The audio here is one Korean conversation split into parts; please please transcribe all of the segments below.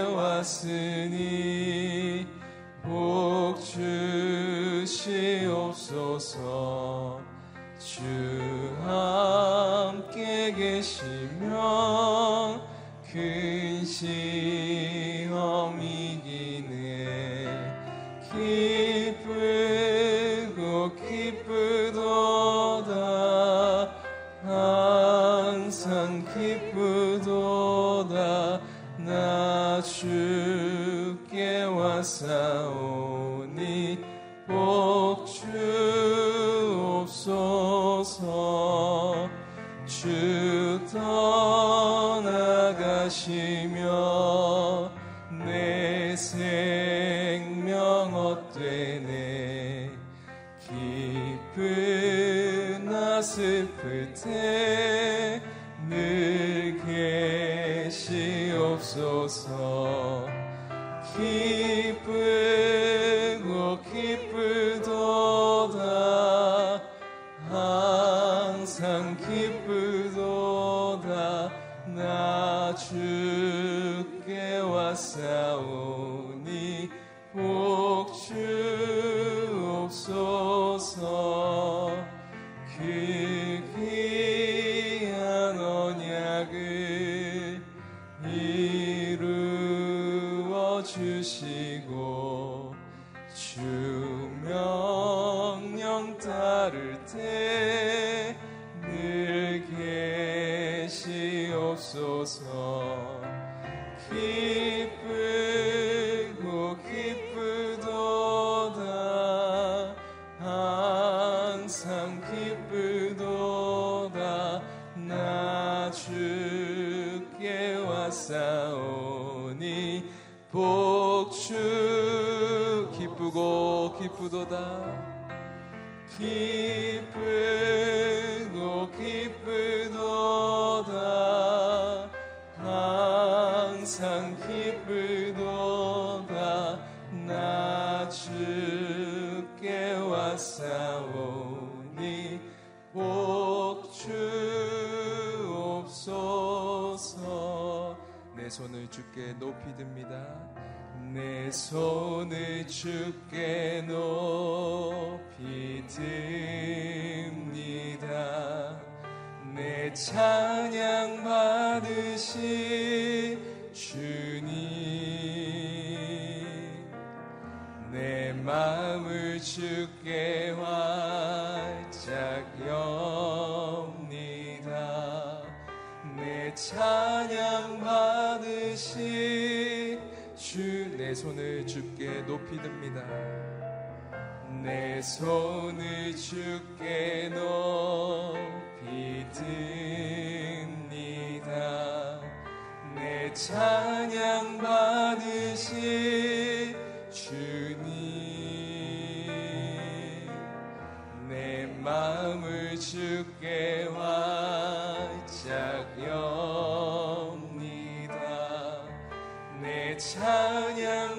왔으니 복 주시옵소서. 주 함께 계시면 큰시 주께 왔사오니 복 주옵소서. 주 떠나가시며 내 생명 헛되네? 기쁘나 슬플 때늘 계시옵소서 기쁘고 기쁘도다. 항상 기쁘도다. 나 주께 왔사오니 복 주옵소서 계시옵소서. 기쁘고 기쁘도다. 항상 기쁘도다. 나 주께 왔사오니 복주 기쁘고 기쁘도다. 기쁘고 기쁘 주께 높이 듭니다. 내 손을 주께 높이 듭니다. 내 찬양 받으시 주님 내 마음을 주께 주께 높이 듭니다. 내 손을 주께 높이 듭니다. 내 찬양 받으시 주님 내 마음을 주께 활짝 엽니다. 내 찬양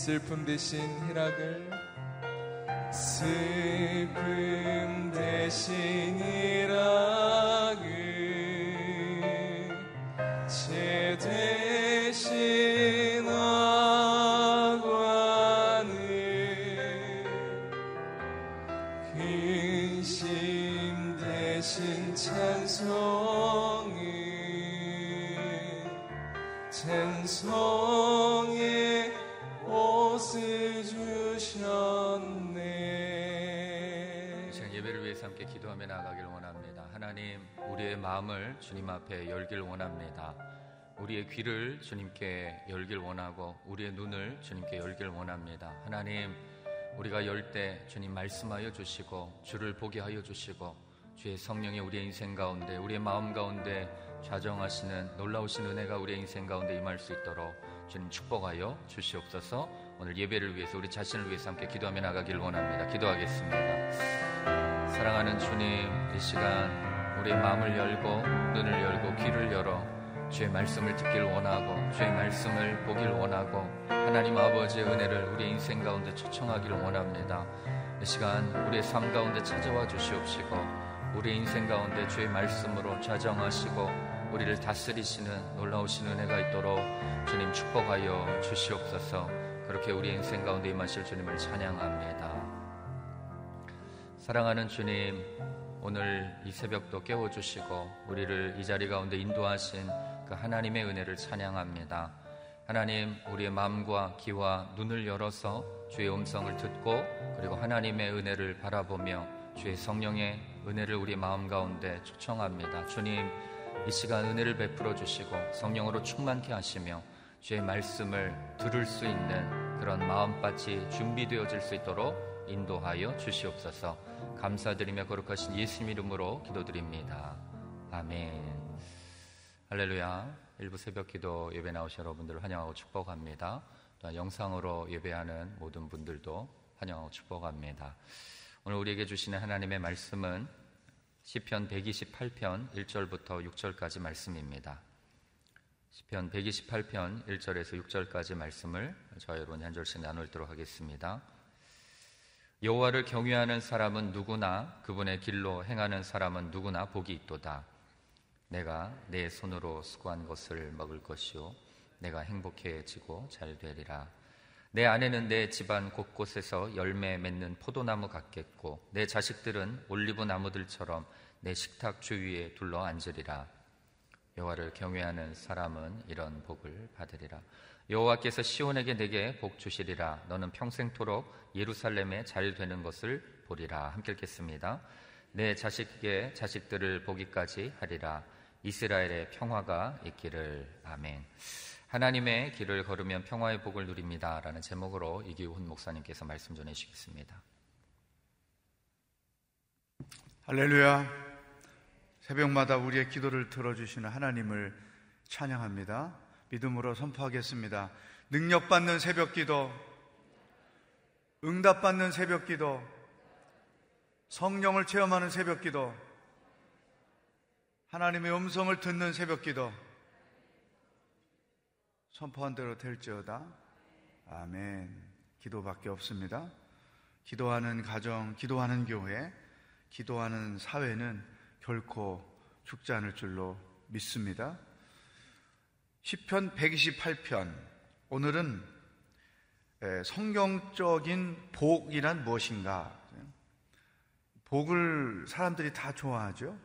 슬픔 대신 희락을 슬픔 대신 일하기 죄대 마음을 주님 앞에 열길 원합니다. 우리의 귀를 주님께 열길 원하고 우리의 눈을 주님께 열길 원합니다. 하나님, 우리가 열 때 주님 말씀하여 주시고 주를 보게 하여 주시고 주의 성령이 우리의 인생 가운데 우리의 마음 가운데 좌정하시는 놀라우신 은혜가 우리의 인생 가운데 임할 수 있도록 주님 축복하여 주시옵소서. 오늘 예배를 위해서 우리 자신을 위해서 함께 기도하며 나가길 원합니다. 기도하겠습니다. 사랑하는 주님, 이 시간 우리의 마음을 열고 눈을 열고 귀를 열어 주의 말씀을 듣길 원하고 주의 말씀을 보길 원하고 하나님 아버지의 은혜를 우리의 인생 가운데 초청하기를 원합니다. 이 시간 우리의 삶 가운데 찾아와 주시옵시고 우리의 인생 가운데 주의 말씀으로 좌정하시고 우리를 다스리시는 놀라우신 은혜가 있도록 주님 축복하여 주시옵소서. 그렇게 우리 인생 가운데 임하실 주님을 찬양합니다. 사랑하는 주님, 오늘 이 새벽도 깨워주시고 우리를 이 자리 가운데 인도하신 그 하나님의 은혜를 찬양합니다. 하나님, 우리의 마음과 귀와 눈을 열어서 주의 음성을 듣고 그리고 하나님의 은혜를 바라보며 주의 성령의 은혜를 우리 마음 가운데 초청합니다. 주님, 이 시간 은혜를 베풀어 주시고 성령으로 충만케 하시며 주의 말씀을 들을 수 있는 그런 마음밭이 준비되어질 수 있도록 인도하여 주시옵소서. 감사드리며 거룩하신 예수님 이름으로 기도드립니다. 아멘. 할렐루야. 일부 새벽 기도 예배 나오신 여러분들을 환영하고 축복합니다. 또한 영상으로 예배하는 모든 분들도 환영하고 축복합니다. 오늘 우리에게 주시는 하나님의 말씀은 시편 128편 1절부터 6절까지 말씀입니다. 시편 128편 1절에서 6절까지 말씀을 저희 여러분 한 절씩 나누도록 하겠습니다. 여호와를 경외하는 사람은 누구나 그분의 길로 행하는 사람은 누구나 복이 있도다. 내가 내 손으로 수고한 것을 먹을 것이요 내가 행복해지고 잘 되리라. 내 아내는 내 집안 곳곳에서 열매 맺는 포도나무 같겠고 내 자식들은 올리브 나무들처럼 내 식탁 주위에 둘러 앉으리라. 여호와를 경외하는 사람은 이런 복을 받으리라. 여호와께서 시온에게 내게 복 주시리라. 너는 평생토록 예루살렘에 잘 되는 것을 보리라. 함께 읽겠습니다. 내 자식의 자식들을 보기까지 하리라. 이스라엘의 평화가 있기를 아멘. 하나님의 길을 걸으면 평화의 복을 누립니다. 라는 제목으로 이기훈 목사님께서 말씀 전해 주시겠습니다. 할렐루야. 새벽마다 우리의 기도를 들어주시는 하나님을 찬양합니다. 믿음으로 선포하겠습니다. 능력받는 새벽 기도, 응답받는 새벽 기도, 성령을 체험하는 새벽 기도, 하나님의 음성을 듣는 새벽 기도, 선포한 대로 될지어다. 아멘. 기도밖에 없습니다. 기도하는 가정, 기도하는 교회, 기도하는 사회는 결코 죽지 않을 줄로 믿습니다. 10편 128편. 오늘은 성경적인 복이란 무엇인가? 복을 사람들이 다 좋아하죠.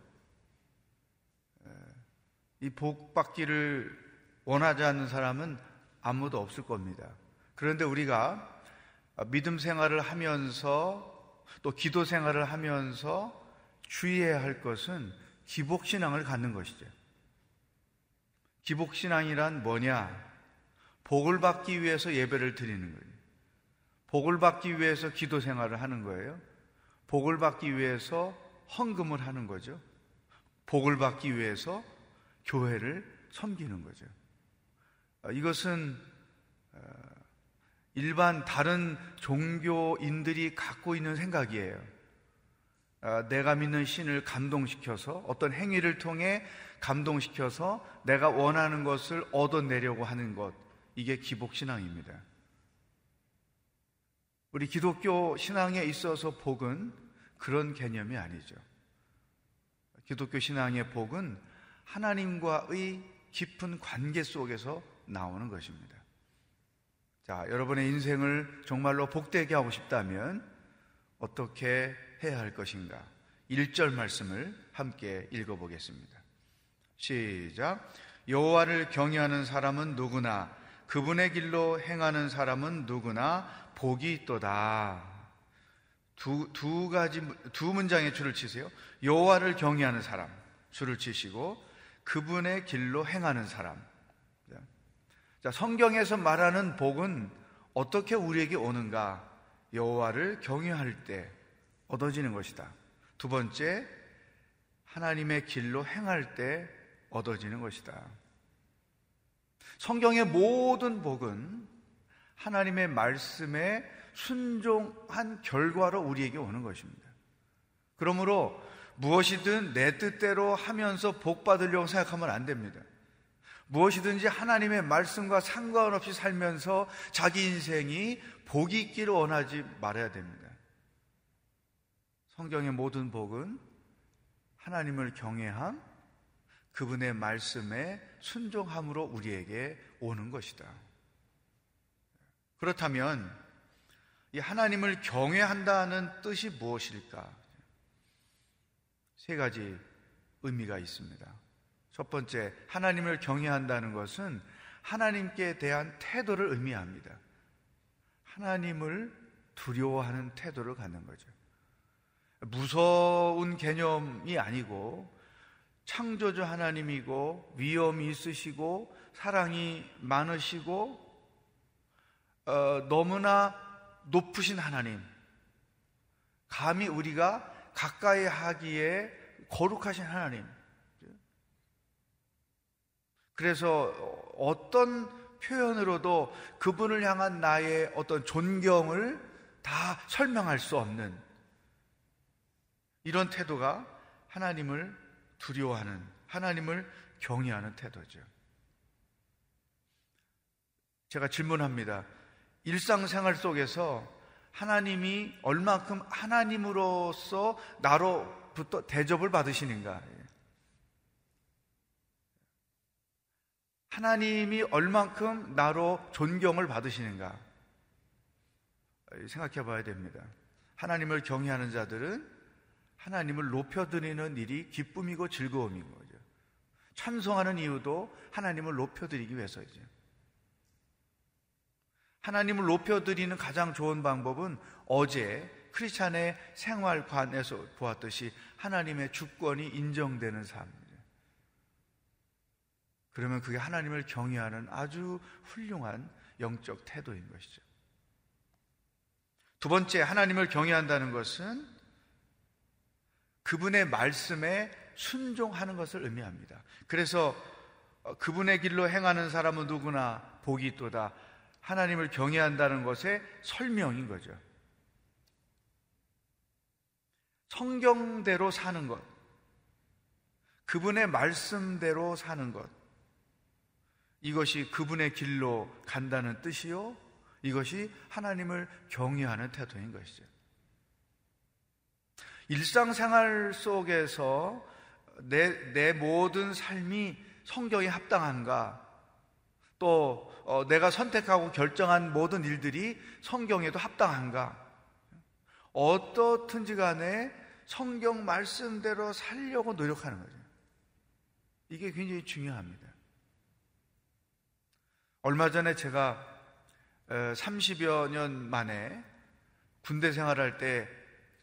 이 복 받기를 원하지 않는 사람은 아무도 없을 겁니다. 그런데 우리가 믿음 생활을 하면서 또 기도 생활을 하면서 주의해야 할 것은 기복신앙을 갖는 것이죠. 기복신앙이란 뭐냐? 복을 받기 위해서 예배를 드리는 거예요. 복을 받기 위해서 기도 생활을 하는 거예요. 복을 받기 위해서 헌금을 하는 거죠. 복을 받기 위해서 교회를 섬기는 거죠. 어, 이것은 어, 일반 다른 종교인들이 갖고 있는 생각이에요. 어, 내가 믿는 신을 감동시켜서 어떤 행위를 통해 감동시켜서 내가 원하는 것을 얻어내려고 하는 것. 이게 기복신앙입니다. 우리 기독교 신앙에 있어서 복은 그런 개념이 아니죠. 기독교 신앙의 복은 하나님과의 깊은 관계 속에서 나오는 것입니다. 자, 여러분의 인생을 정말로 복되게 하고 싶다면 어떻게 해야 할 것인가? 1절 말씀을 함께 읽어보겠습니다. 시작. 여호와를 경외하는 사람은 누구나 그분의 길로 행하는 사람은 누구나 복이 있도다. 두, 두 가지, 두 문장의 줄을 치세요. 여호와를 경외하는 사람, 줄을 치시고, 그분의 길로 행하는 사람. 자, 성경에서 말하는 복은 어떻게 우리에게 오는가? 여호와를 경외할 때 얻어지는 것이다. 두 번째, 하나님의 길로 행할 때 얻어지는 것이다. 성경의 모든 복은 하나님의 말씀에 순종한 결과로 우리에게 오는 것입니다. 그러므로 무엇이든 내 뜻대로 하면서 복 받으려고 생각하면 안 됩니다. 무엇이든지 하나님의 말씀과 상관없이 살면서 자기 인생이 복이 있기를 원하지 말아야 됩니다. 성경의 모든 복은 하나님을 경외함, 그분의 말씀에 순종함으로 우리에게 오는 것이다. 그렇다면 이 하나님을 경외한다는 뜻이 무엇일까? 세 가지 의미가 있습니다. 첫 번째, 하나님을 경외한다는 것은 하나님께 대한 태도를 의미합니다. 하나님을 두려워하는 태도를 갖는 거죠. 무서운 개념이 아니고 창조주 하나님이고 위험이 있으시고 사랑이 많으시고 어, 너무나 높으신 하나님. 감히 우리가 가까이 하기에 거룩하신 하나님. 그래서 어떤 표현으로도 그분을 향한 나의 어떤 존경을 다 설명할 수 없는 이런 태도가 하나님을 두려워하는 하나님을 경외하는 태도죠. 제가 질문합니다. 일상생활 속에서 하나님이 얼만큼 하나님으로서 나로부터 대접을 받으시는가? 하나님이 얼만큼 나로 존경을 받으시는가? 생각해 봐야 됩니다. 하나님을 경외하는 자들은 하나님을 높여드리는 일이 기쁨이고 즐거움인 거죠. 찬송하는 이유도 하나님을 높여드리기 위해서죠. 하나님을 높여드리는 가장 좋은 방법은 어제 크리스찬의 생활관에서 보았듯이 하나님의 주권이 인정되는 삶입니다. 그러면 그게 하나님을 경외하는 아주 훌륭한 영적 태도인 것이죠. 두 번째, 하나님을 경외한다는 것은 그분의 말씀에 순종하는 것을 의미합니다. 그래서 어, 그분의 길로 행하는 사람은 누구나 복이 있도다. 하나님을 경외한다는 것의 설명인 거죠. 성경대로 사는 것, 그분의 말씀대로 사는 것, 이것이 그분의 길로 간다는 뜻이요. 이것이 하나님을 경외하는 태도인 것이죠. 일상생활 속에서 내, 내 모든 삶이 성경에 합당한가? 또 어, 내가 선택하고 결정한 모든 일들이 성경에도 합당한가? 어떻든지 간에 성경 말씀대로 살려고 노력하는 거죠. 이게 굉장히 중요합니다. 얼마 전에 제가 30여 년 만에 군대 생활할 때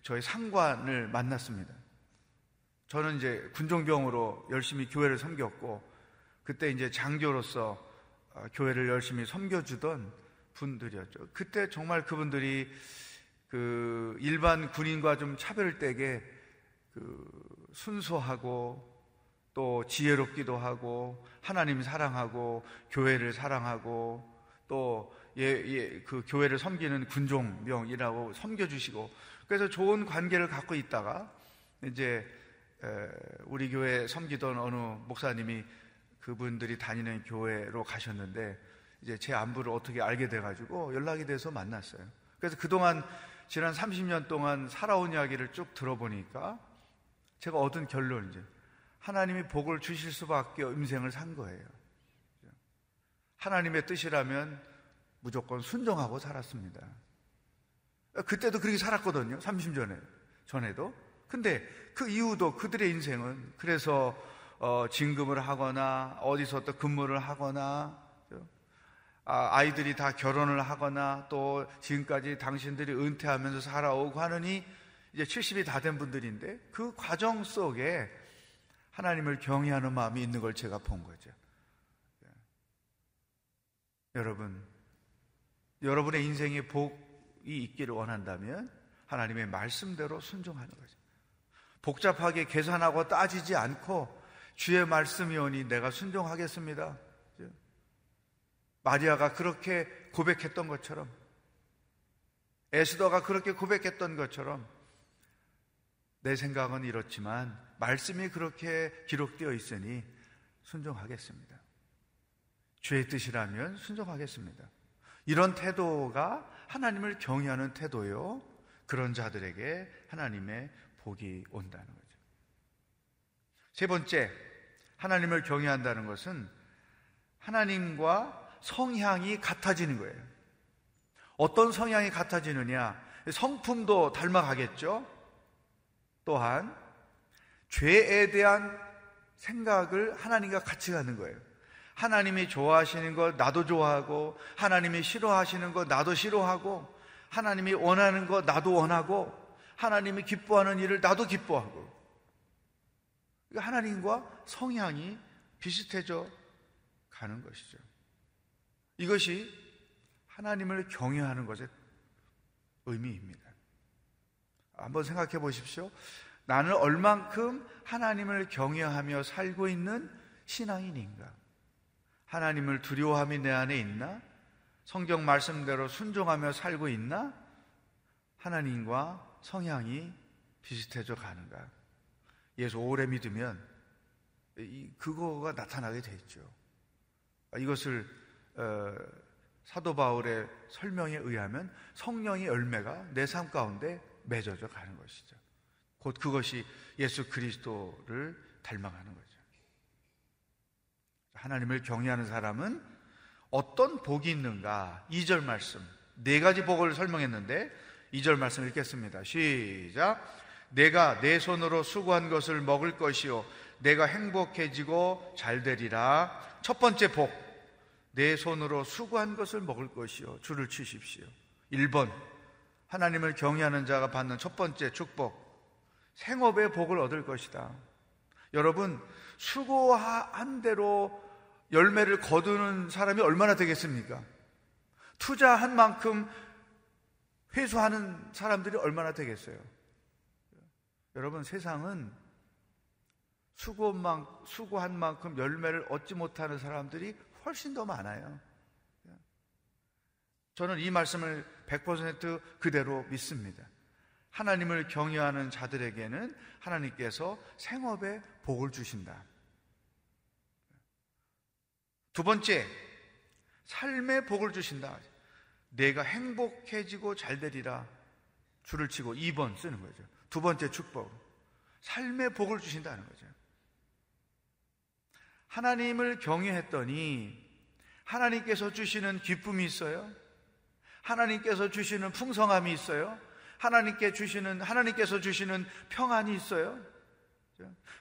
저희 상관을 만났습니다. 저는 이제 군종병으로 열심히 교회를 섬겼고 그때 이제 장교로서 어, 교회를 열심히 섬겨주던 분들이었죠. 그때 정말 그분들이 그 일반 군인과 좀 차별되게 그 순수하고 또 지혜롭기도 하고 하나님 사랑하고 교회를 사랑하고 또 예, 예, 그 교회를 섬기는 군종병이라고 섬겨주시고 그래서 좋은 관계를 갖고 있다가 이제 우리 교회 섬기던 어느 목사님이 그분들이 다니는 교회로 가셨는데 이제 제 안부를 어떻게 알게 돼가지고 연락이 돼서 만났어요. 그래서 그동안 지난 30년 동안 살아온 이야기를 쭉 들어보니까 제가 얻은 결론이죠. 하나님이 복을 주실 수밖에 음생을 산 거예요. 하나님의 뜻이라면 무조건 순종하고 살았습니다. 그때도 그렇게 살았거든요. 30년 전에, 전에도. 근데 그 이후도 그들의 인생은 그래서 어, 진급을 하거나 어디서 또 근무를 하거나 아, 아이들이 다 결혼을 하거나 또 지금까지 당신들이 은퇴하면서 살아오고 하느니 이제 70이 다 된 분들인데 그 과정 속에 하나님을 경외하는 마음이 있는 걸 제가 본 거죠. 예. 여러분, 여러분의 인생에 복이 있기를 원한다면 하나님의 말씀대로 순종하는 거죠. 복잡하게 계산하고 따지지 않고 주의 말씀이 오니 내가 순종하겠습니다. 마리아가 그렇게 고백했던 것처럼 에스더가 그렇게 고백했던 것처럼 내 생각은 이렇지만 말씀이 그렇게 기록되어 있으니 순종하겠습니다. 주의 뜻이라면 순종하겠습니다. 이런 태도가 하나님을 경외하는 태도요. 그런 자들에게 하나님의 복이 온다는 거죠. 세 번째, 하나님을 경외한다는 것은 하나님과 성향이 같아지는 거예요. 어떤 성향이 같아지느냐? 성품도 닮아가겠죠? 또한 죄에 대한 생각을 하나님과 같이 가는 거예요. 하나님이 좋아하시는 것 나도 좋아하고 하나님이 싫어하시는 것 나도 싫어하고 하나님이 원하는 것 나도 원하고 하나님이 기뻐하는 일을 나도 기뻐하고 하나님과 성향이 비슷해져 가는 것이죠. 이것이 하나님을 경외하는 것의 의미입니다. 한번 생각해 보십시오. 나는 얼만큼 하나님을 경외하며 살고 있는 신앙인인가? 하나님을 두려워함이 내 안에 있나? 성경 말씀대로 순종하며 살고 있나? 하나님과 성향이 비슷해져 가는가? 예수 오래 믿으면 그거가 나타나게 되죠. 이것을 어, 사도 바울의 설명에 의하면 성령의 열매가 내 삶 가운데 맺어져 가는 것이죠. 곧 그것이 예수 그리스도를 닮아가는 거죠. 하나님을 경외하는 사람은 어떤 복이 있는가? 2절 말씀. 네 가지 복을 설명했는데 2절 말씀 읽겠습니다. 시작. 내가 내 손으로 수고한 것을 먹을 것이요. 내가 행복해지고 잘 되리라. 첫 번째 복. 내 손으로 수고한 것을 먹을 것이요. 줄을 치십시오. 1번. 하나님을 경외하는 자가 받는 첫 번째 축복. 생업의 복을 얻을 것이다. 여러분, 수고한 대로 열매를 거두는 사람이 얼마나 되겠습니까? 투자한 만큼 회수하는 사람들이 얼마나 되겠어요? 여러분, 세상은 수고만, 수고한 만큼 열매를 얻지 못하는 사람들이 훨씬 더 많아요. 저는 이 말씀을 100% 그대로 믿습니다. 하나님을 경외하는 자들에게는 하나님께서 생업에 복을 주신다. 두 번째, 삶의 복을 주신다. 내가 행복해지고 잘 되리라. 줄을 치고 2번 쓰는 거죠. 두 번째 축복. 삶의 복을 주신다는 거죠. 하나님을 경외했더니 하나님께서 주시는 기쁨이 있어요. 하나님께서 주시는 풍성함이 있어요. 하나님께 주시는 하나님께서 주시는 평안이 있어요.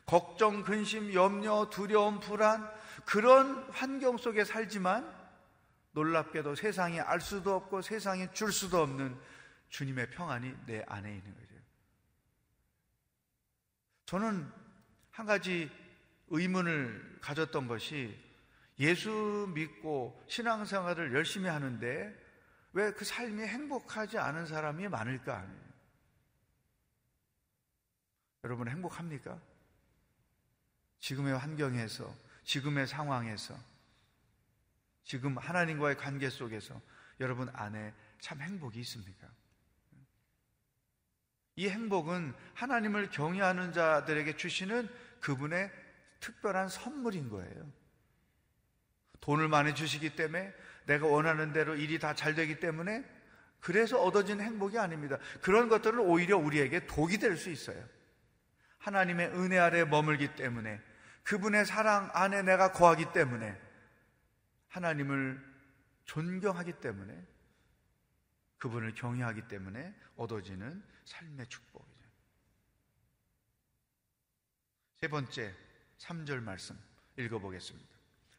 걱정, 근심, 염려, 두려움, 불안 그런 환경 속에 살지만 놀랍게도 세상이 알 수도 없고 세상이 줄 수도 없는 주님의 평안이 내 안에 있는 거죠. 저는 한 가지 의문을 가졌던 것이 예수 믿고 신앙생활을 열심히 하는데 왜 그 삶이 행복하지 않은 사람이 많을까? 여러분 행복합니까? 지금의 환경에서, 지금의 상황에서, 지금 하나님과의 관계 속에서 여러분 안에 참 행복이 있습니까? 이 행복은 하나님을 경외하는 자들에게 주시는 그분의 특별한 선물인 거예요. 돈을 많이 주시기 때문에 내가 원하는 대로 일이 다 잘 되기 때문에 그래서 얻어진 행복이 아닙니다. 그런 것들은 오히려 우리에게 독이 될 수 있어요. 하나님의 은혜 아래 머물기 때문에 그분의 사랑 안에 내가 거하기 때문에 하나님을 존경하기 때문에 그분을 경외하기 때문에 얻어지는 삶의 축복이죠. 세 번째 3절 말씀 읽어보겠습니다.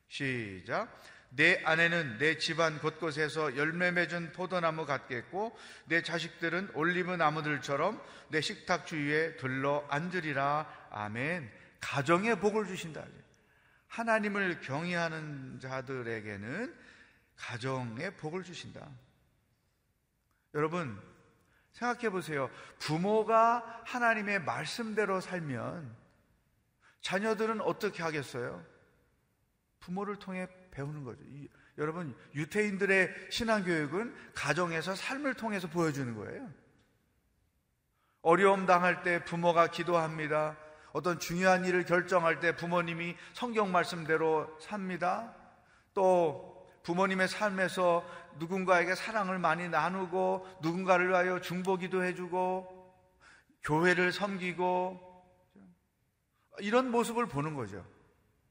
시작. 내 아내는 내 집안 곳곳에서 열매 맺은 포도나무 같겠고 내 자식들은 올리브 나무들처럼 내 식탁 주위에 들러 앉으리라. 아멘. 가정에 복을 주신다. 하나님을 경외하는 자들에게는 가정에 복을 주신다. 여러분, 생각해 보세요. 부모가 하나님의 말씀대로 살면 자녀들은 어떻게 하겠어요? 부모를 통해 배우는 거죠. 이, 여러분, 유태인들의 신앙교육은 가정에서 삶을 통해서 보여주는 거예요. 어려움 당할 때 부모가 기도합니다. 어떤 중요한 일을 결정할 때 부모님이 성경 말씀대로 삽니다. 또 부모님의 삶에서 누군가에게 사랑을 많이 나누고 누군가를 위하여 중보기도 해주고 교회를 섬기고 이런 모습을 보는 거죠.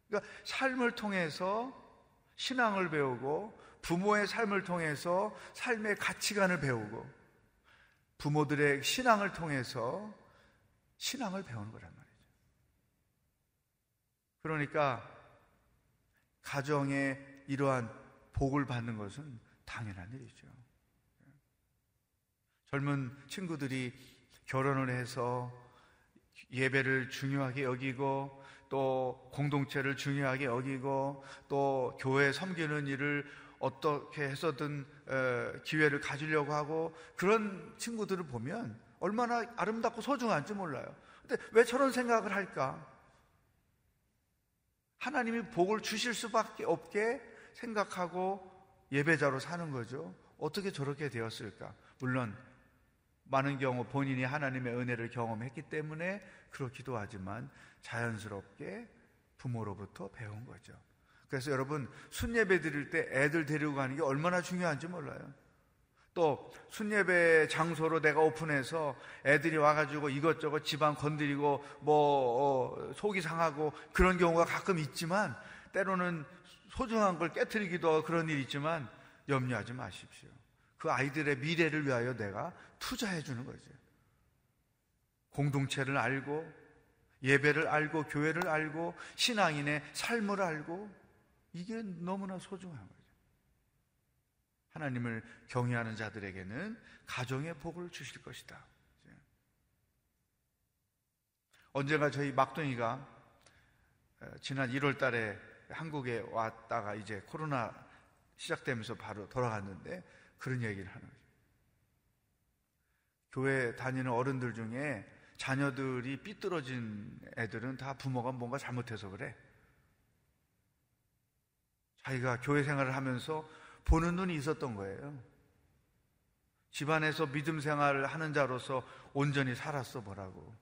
그러니까 삶을 통해서 신앙을 배우고 부모의 삶을 통해서 삶의 가치관을 배우고 부모들의 신앙을 통해서 신앙을 배우는 거란 말이죠. 그러니까 가정에 이러한 복을 받는 것은 당연한 일이죠. 젊은 친구들이 결혼을 해서 예배를 중요하게 여기고 또 공동체를 중요하게 여기고 또 교회 섬기는 일을 어떻게 해서든 기회를 가지려고 하고 그런 친구들을 보면 얼마나 아름답고 소중한지 몰라요. 근데 왜 저런 생각을 할까? 하나님이 복을 주실 수밖에 없게 생각하고 예배자로 사는 거죠. 어떻게 저렇게 되었을까? 물론 많은 경우 본인이 하나님의 은혜를 경험했기 때문에 그렇기도 하지만 자연스럽게 부모로부터 배운 거죠. 그래서 여러분 순예배 드릴 때 애들 데리고 가는 게 얼마나 중요한지 몰라요. 또 순예배 장소로 내가 오픈해서 애들이 와가지고 이것저것 집안 건드리고 뭐 어, 속이 상하고 그런 경우가 가끔 있지만 때로는 소중한 걸 깨뜨리기도 하고 그런 일이 있지만 염려하지 마십시오. 그 아이들의 미래를 위하여 내가 투자해 주는 거죠. 공동체를 알고 예배를 알고 교회를 알고 신앙인의 삶을 알고 이게 너무나 소중한 거죠. 하나님을 경외하는 자들에게는 가정의 복을 주실 것이다. 언젠가 저희 막둥이가 지난 1월 달에 한국에 왔다가 이제 코로나 시작되면서 바로 돌아갔는데 그런 얘기를 하는 거죠. 교회 다니는 어른들 중에 자녀들이 삐뚤어진 애들은 다 부모가 뭔가 잘못해서 그래. 자기가 교회 생활을 하면서 보는 눈이 있었던 거예요. 집안에서 믿음 생활을 하는 자로서 온전히 살았어 보라고.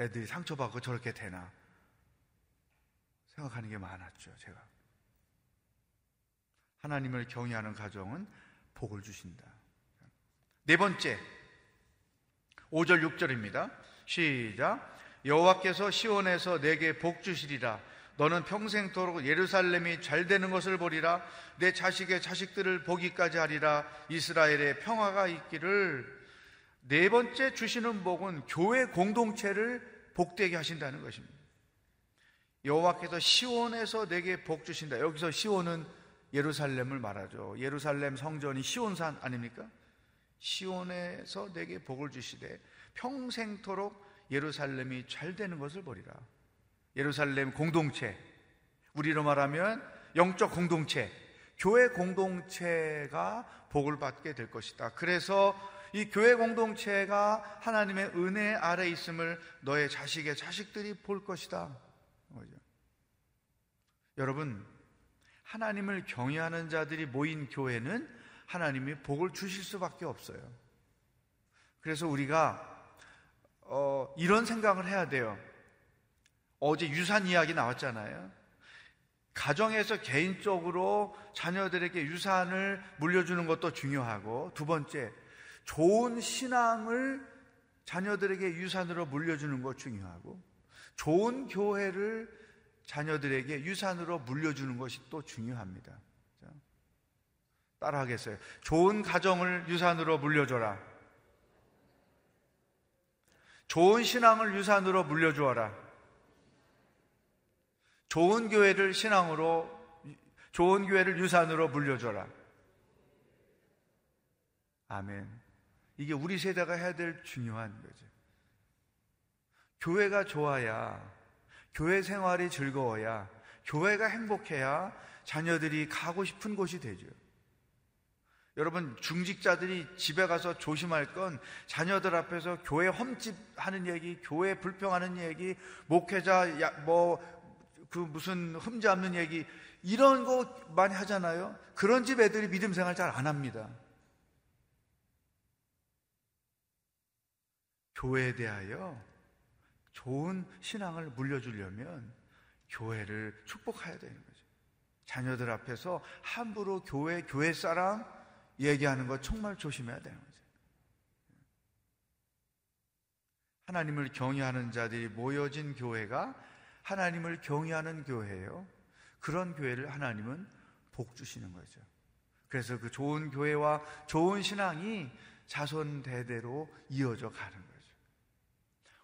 애들이 상처받고 저렇게 되나. 생각하는 게 많았죠, 제가. 하나님을 경외하는 가정은 복을 주신다. 네 번째, 5절, 6절입니다. 시작. 여호와께서 시온에서 내게 복 주시리라. 너는 평생토록 예루살렘이 잘 되는 것을 보리라. 내 자식의 자식들을 보기까지 하리라. 이스라엘의 평화가 있기를. 네 번째 주시는 복은 교회 공동체를 복되게 하신다는 것입니다. 여호와께서 시온에서 내게 복 주신다. 여기서 시온은 예루살렘을 말하죠. 예루살렘 성전이 시온산 아닙니까? 시온에서 내게 복을 주시되 평생토록 예루살렘이 잘 되는 것을 보리라. 예루살렘 공동체, 우리로 말하면 영적 공동체, 교회 공동체가 복을 받게 될 것이다. 그래서 이 교회 공동체가 하나님의 은혜 아래 있음을 너의 자식의 자식들이 볼 것이다. 여러분, 하나님을 경외하는 자들이 모인 교회는 하나님이 복을 주실 수밖에 없어요. 그래서 우리가 어, 이런 생각을 해야 돼요. 어제 유산 이야기 나왔잖아요. 가정에서 개인적으로 자녀들에게 유산을 물려주는 것도 중요하고 두 번째 좋은 신앙을 자녀들에게 유산으로 물려주는 것 중요하고 좋은 교회를 자녀들에게 유산으로 물려주는 것이 또 중요합니다. 따라하겠어요. 좋은 가정을 유산으로 물려줘라. 좋은 신앙을 유산으로 물려주어라. 좋은 교회를 신앙으로, 좋은 교회를 유산으로 물려줘라. 아멘. 이게 우리 세대가 해야 될 중요한 거죠. 교회가 좋아야, 교회 생활이 즐거워야, 교회가 행복해야 자녀들이 가고 싶은 곳이 되죠. 여러분, 중직자들이 집에 가서 조심할 건 자녀들 앞에서 교회 험집 하는 얘기, 교회 불평하는 얘기, 목회자, 뭐, 그 무슨 흠지 없는 얘기, 이런 거 많이 하잖아요. 그런 집 애들이 믿음 생활 잘 안 합니다. 교회에 대하여 좋은 신앙을 물려주려면 교회를 축복해야 되는 거죠. 자녀들 앞에서 함부로 교회, 교회 사람 얘기하는 거 정말 조심해야 되는 거죠. 하나님을 경외하는 자들이 모여진 교회가 하나님을 경외하는 교회예요. 그런 교회를 하나님은 복 주시는 거죠. 그래서 그 좋은 교회와 좋은 신앙이 자손 대대로 이어져 가는 거죠.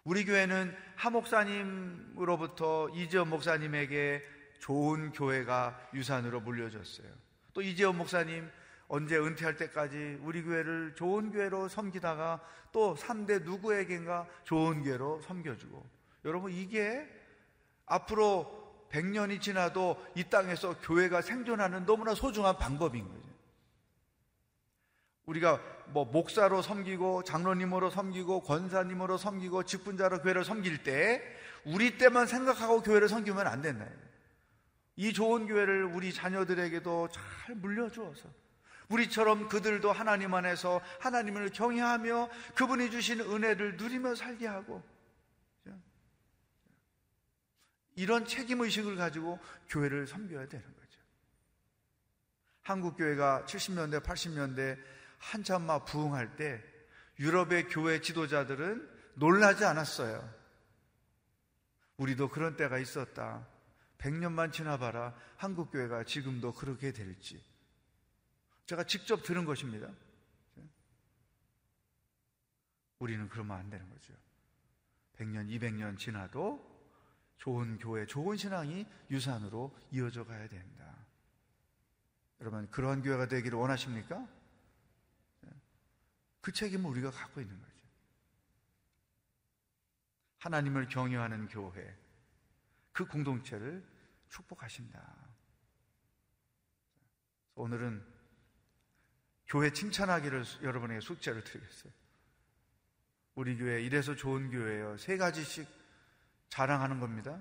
우리 교회는 하 목사님으로부터 이재원 목사님에게 좋은 교회가 유산으로 물려졌어요. 또 이재원 목사님 언제 은퇴할 때까지 우리 교회를 좋은 교회로 섬기다가 또 3대 누구에겐가 좋은 교회로 섬겨주고 여러분 이게 앞으로 100년이 지나도 이 땅에서 교회가 생존하는 너무나 소중한 방법인 거죠. 우리가 뭐 목사로 섬기고 장로님으로 섬기고 권사님으로 섬기고 직분자로 교회를 섬길 때 우리 때만 생각하고 교회를 섬기면 안 된다. 이 좋은 교회를 우리 자녀들에게도 잘 물려주어서 우리처럼 그들도 하나님 안에서 하나님을 경외하며 그분이 주신 은혜를 누리며 살게 하고 이런 책임의식을 가지고 교회를 섬겨야 되는 거죠. 한국교회가 70년대, 80년대 한참 막 부흥할 때 유럽의 교회 지도자들은 놀라지 않았어요. 우리도 그런 때가 있었다. 100년만 지나봐라. 한국교회가 지금도 그렇게 될지. 제가 직접 들은 것입니다. 우리는 그러면 안 되는 거죠. 100년, 200년 지나도 좋은 교회, 좋은 신앙이 유산으로 이어져 가야 된다. 여러분, 그러한 교회가 되기를 원하십니까? 그 책임을 우리가 갖고 있는 거죠. 하나님을 경외하는 교회, 그 공동체를 축복하신다. 오늘은 교회 칭찬하기를 여러분에게 숙제를 드리겠어요. 우리 교회 이래서 좋은 교회예요. 세 가지씩 자랑하는 겁니다.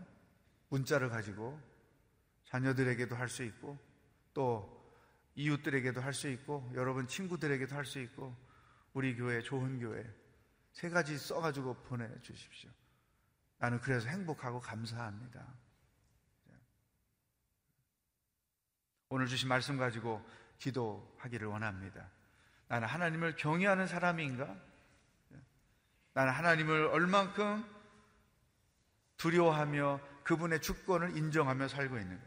문자를 가지고 자녀들에게도 할 수 있고 또 이웃들에게도 할 수 있고 여러분 친구들에게도 할 수 있고 우리 교회 좋은 교회 세 가지 써가지고 보내주십시오. 나는 그래서 행복하고 감사합니다. 오늘 주신 말씀 가지고 기도하기를 원합니다. 나는 하나님을 경외하는 사람인가? 나는 하나님을 얼만큼 두려워하며 그분의 주권을 인정하며 살고 있는가?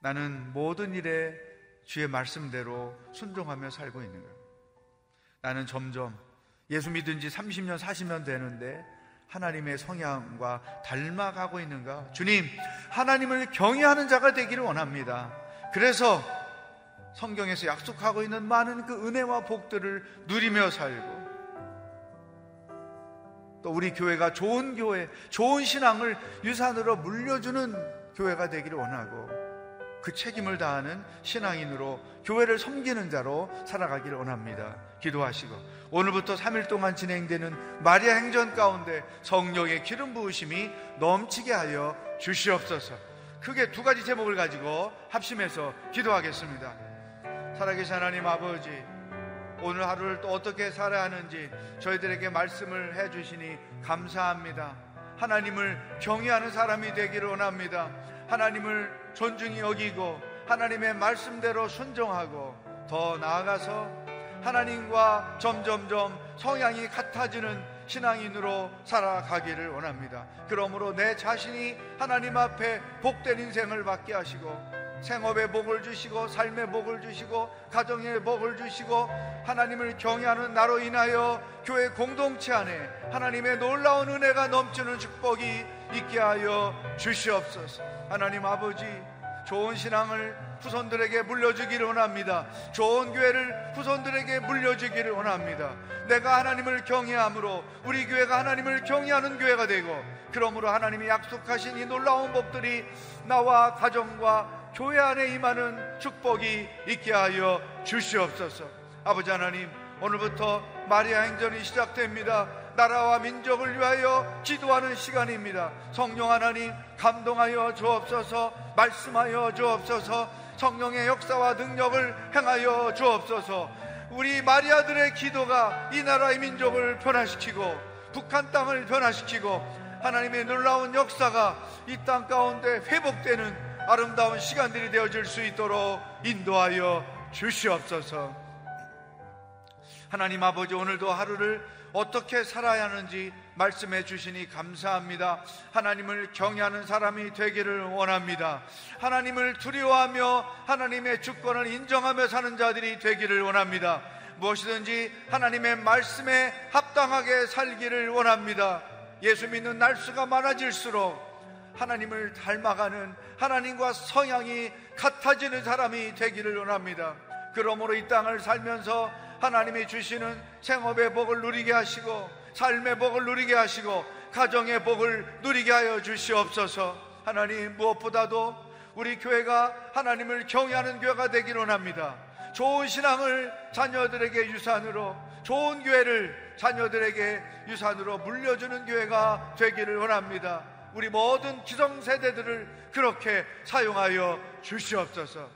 나는 모든 일에 주의 말씀대로 순종하며 살고 있는가? 나는 점점 예수 믿은 지 30년, 40년 되는데 하나님의 성향과 닮아가고 있는가? 주님, 하나님을 경외하는 자가 되기를 원합니다. 그래서 성경에서 약속하고 있는 많은 그 은혜와 복들을 누리며 살고 또 우리 교회가 좋은 교회, 좋은 신앙을 유산으로 물려주는 교회가 되기를 원하고 그 책임을 다하는 신앙인으로 교회를 섬기는 자로 살아가기를 원합니다. 기도하시고 오늘부터 3일 동안 진행되는 마리아 행전 가운데 성령의 기름 부으심이 넘치게 하여 주시옵소서. 크게 두 가지 제목을 가지고 합심해서 기도하겠습니다. 살아계신 하나님 아버지, 오늘 하루를 또 어떻게 살아야 하는지 저희들에게 말씀을 해주시니 감사합니다. 하나님을 경외하는 사람이 되기를 원합니다. 하나님을 존중히 여기고 하나님의 말씀대로 순종하고 더 나아가서 하나님과 점점점 성향이 같아지는 신앙인으로 살아가기를 원합니다. 그러므로 내 자신이 하나님 앞에 복된 인생을 받게 하시고 생업의 복을 주시고 삶의 복을 주시고 가정의 복을 주시고 하나님을 경외하는 나로 인하여 교회 공동체 안에 하나님의 놀라운 은혜가 넘치는 축복이 있게 하여 주시옵소서. 하나님 아버지 좋은 신앙을 후손들에게 물려주기를 원합니다. 좋은 교회를 후손들에게 물려주기를 원합니다. 내가 하나님을 경외함으로 우리 교회가 하나님을 경외하는 교회가 되고 그러므로 하나님이 약속하신 이 놀라운 복들이 나와 가정과 교회 안에 임하는 축복이 있게 하여 주시옵소서. 아버지 하나님, 오늘부터 마리아 행전이 시작됩니다. 나라와 민족을 위하여 기도하는 시간입니다. 성령 하나님, 감동하여 주옵소서, 말씀하여 주옵소서, 성령의 역사와 능력을 행하여 주옵소서. 우리 마리아들의 기도가 이 나라의 민족을 변화시키고 북한 땅을 변화시키고 하나님의 놀라운 역사가 이 땅 가운데 회복되는 아름다운 시간들이 되어질 수 있도록 인도하여 주시옵소서. 하나님 아버지 오늘도 하루를 어떻게 살아야 하는지 말씀해 주시니 감사합니다. 하나님을 경외하는 사람이 되기를 원합니다. 하나님을 두려워하며 하나님의 주권을 인정하며 사는 자들이 되기를 원합니다. 무엇이든지 하나님의 말씀에 합당하게 살기를 원합니다. 예수 믿는 날수가 많아질수록 하나님을 닮아가는 하나님과 성향이 같아지는 사람이 되기를 원합니다. 그러므로 이 땅을 살면서 하나님이 주시는 생업의 복을 누리게 하시고 삶의 복을 누리게 하시고 가정의 복을 누리게 하여 주시옵소서. 하나님 무엇보다도 우리 교회가 하나님을 경외하는 교회가 되기를 원합니다. 좋은 신앙을 자녀들에게 유산으로 좋은 교회를 자녀들에게 유산으로 물려주는 교회가 되기를 원합니다. 우리 모든 기성세대들을 그렇게 사용하여 주시옵소서.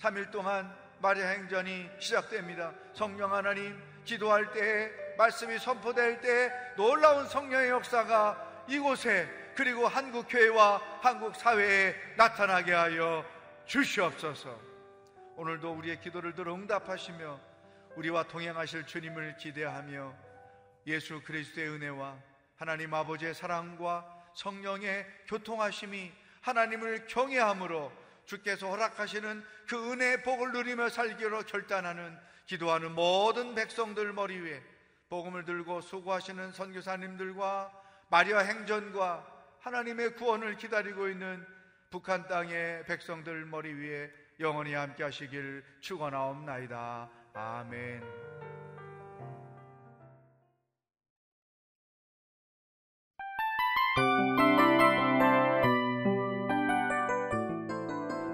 3일 동안 마리아 행전이 시작됩니다. 성령 하나님 기도할 때 말씀이 선포될 때 놀라운 성령의 역사가 이곳에 그리고 한국 교회와 한국 사회에 나타나게 하여 주시옵소서. 오늘도 우리의 기도를 들어 응답하시며 우리와 동행하실 주님을 기대하며 예수 그리스도의 은혜와 하나님 아버지의 사랑과 성령의 교통하심이 하나님을 경외함으로 주께서 허락하시는 그 은혜의 복을 누리며 살기로 결단하는 기도하는 모든 백성들 머리 위에 복음을 들고 수고하시는 선교사님들과 마리아 행전과 하나님의 구원을 기다리고 있는 북한 땅의 백성들 머리 위에 영원히 함께 하시길 축원하옵나이다. 아멘.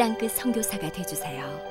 땅끝 성교사가 되주세요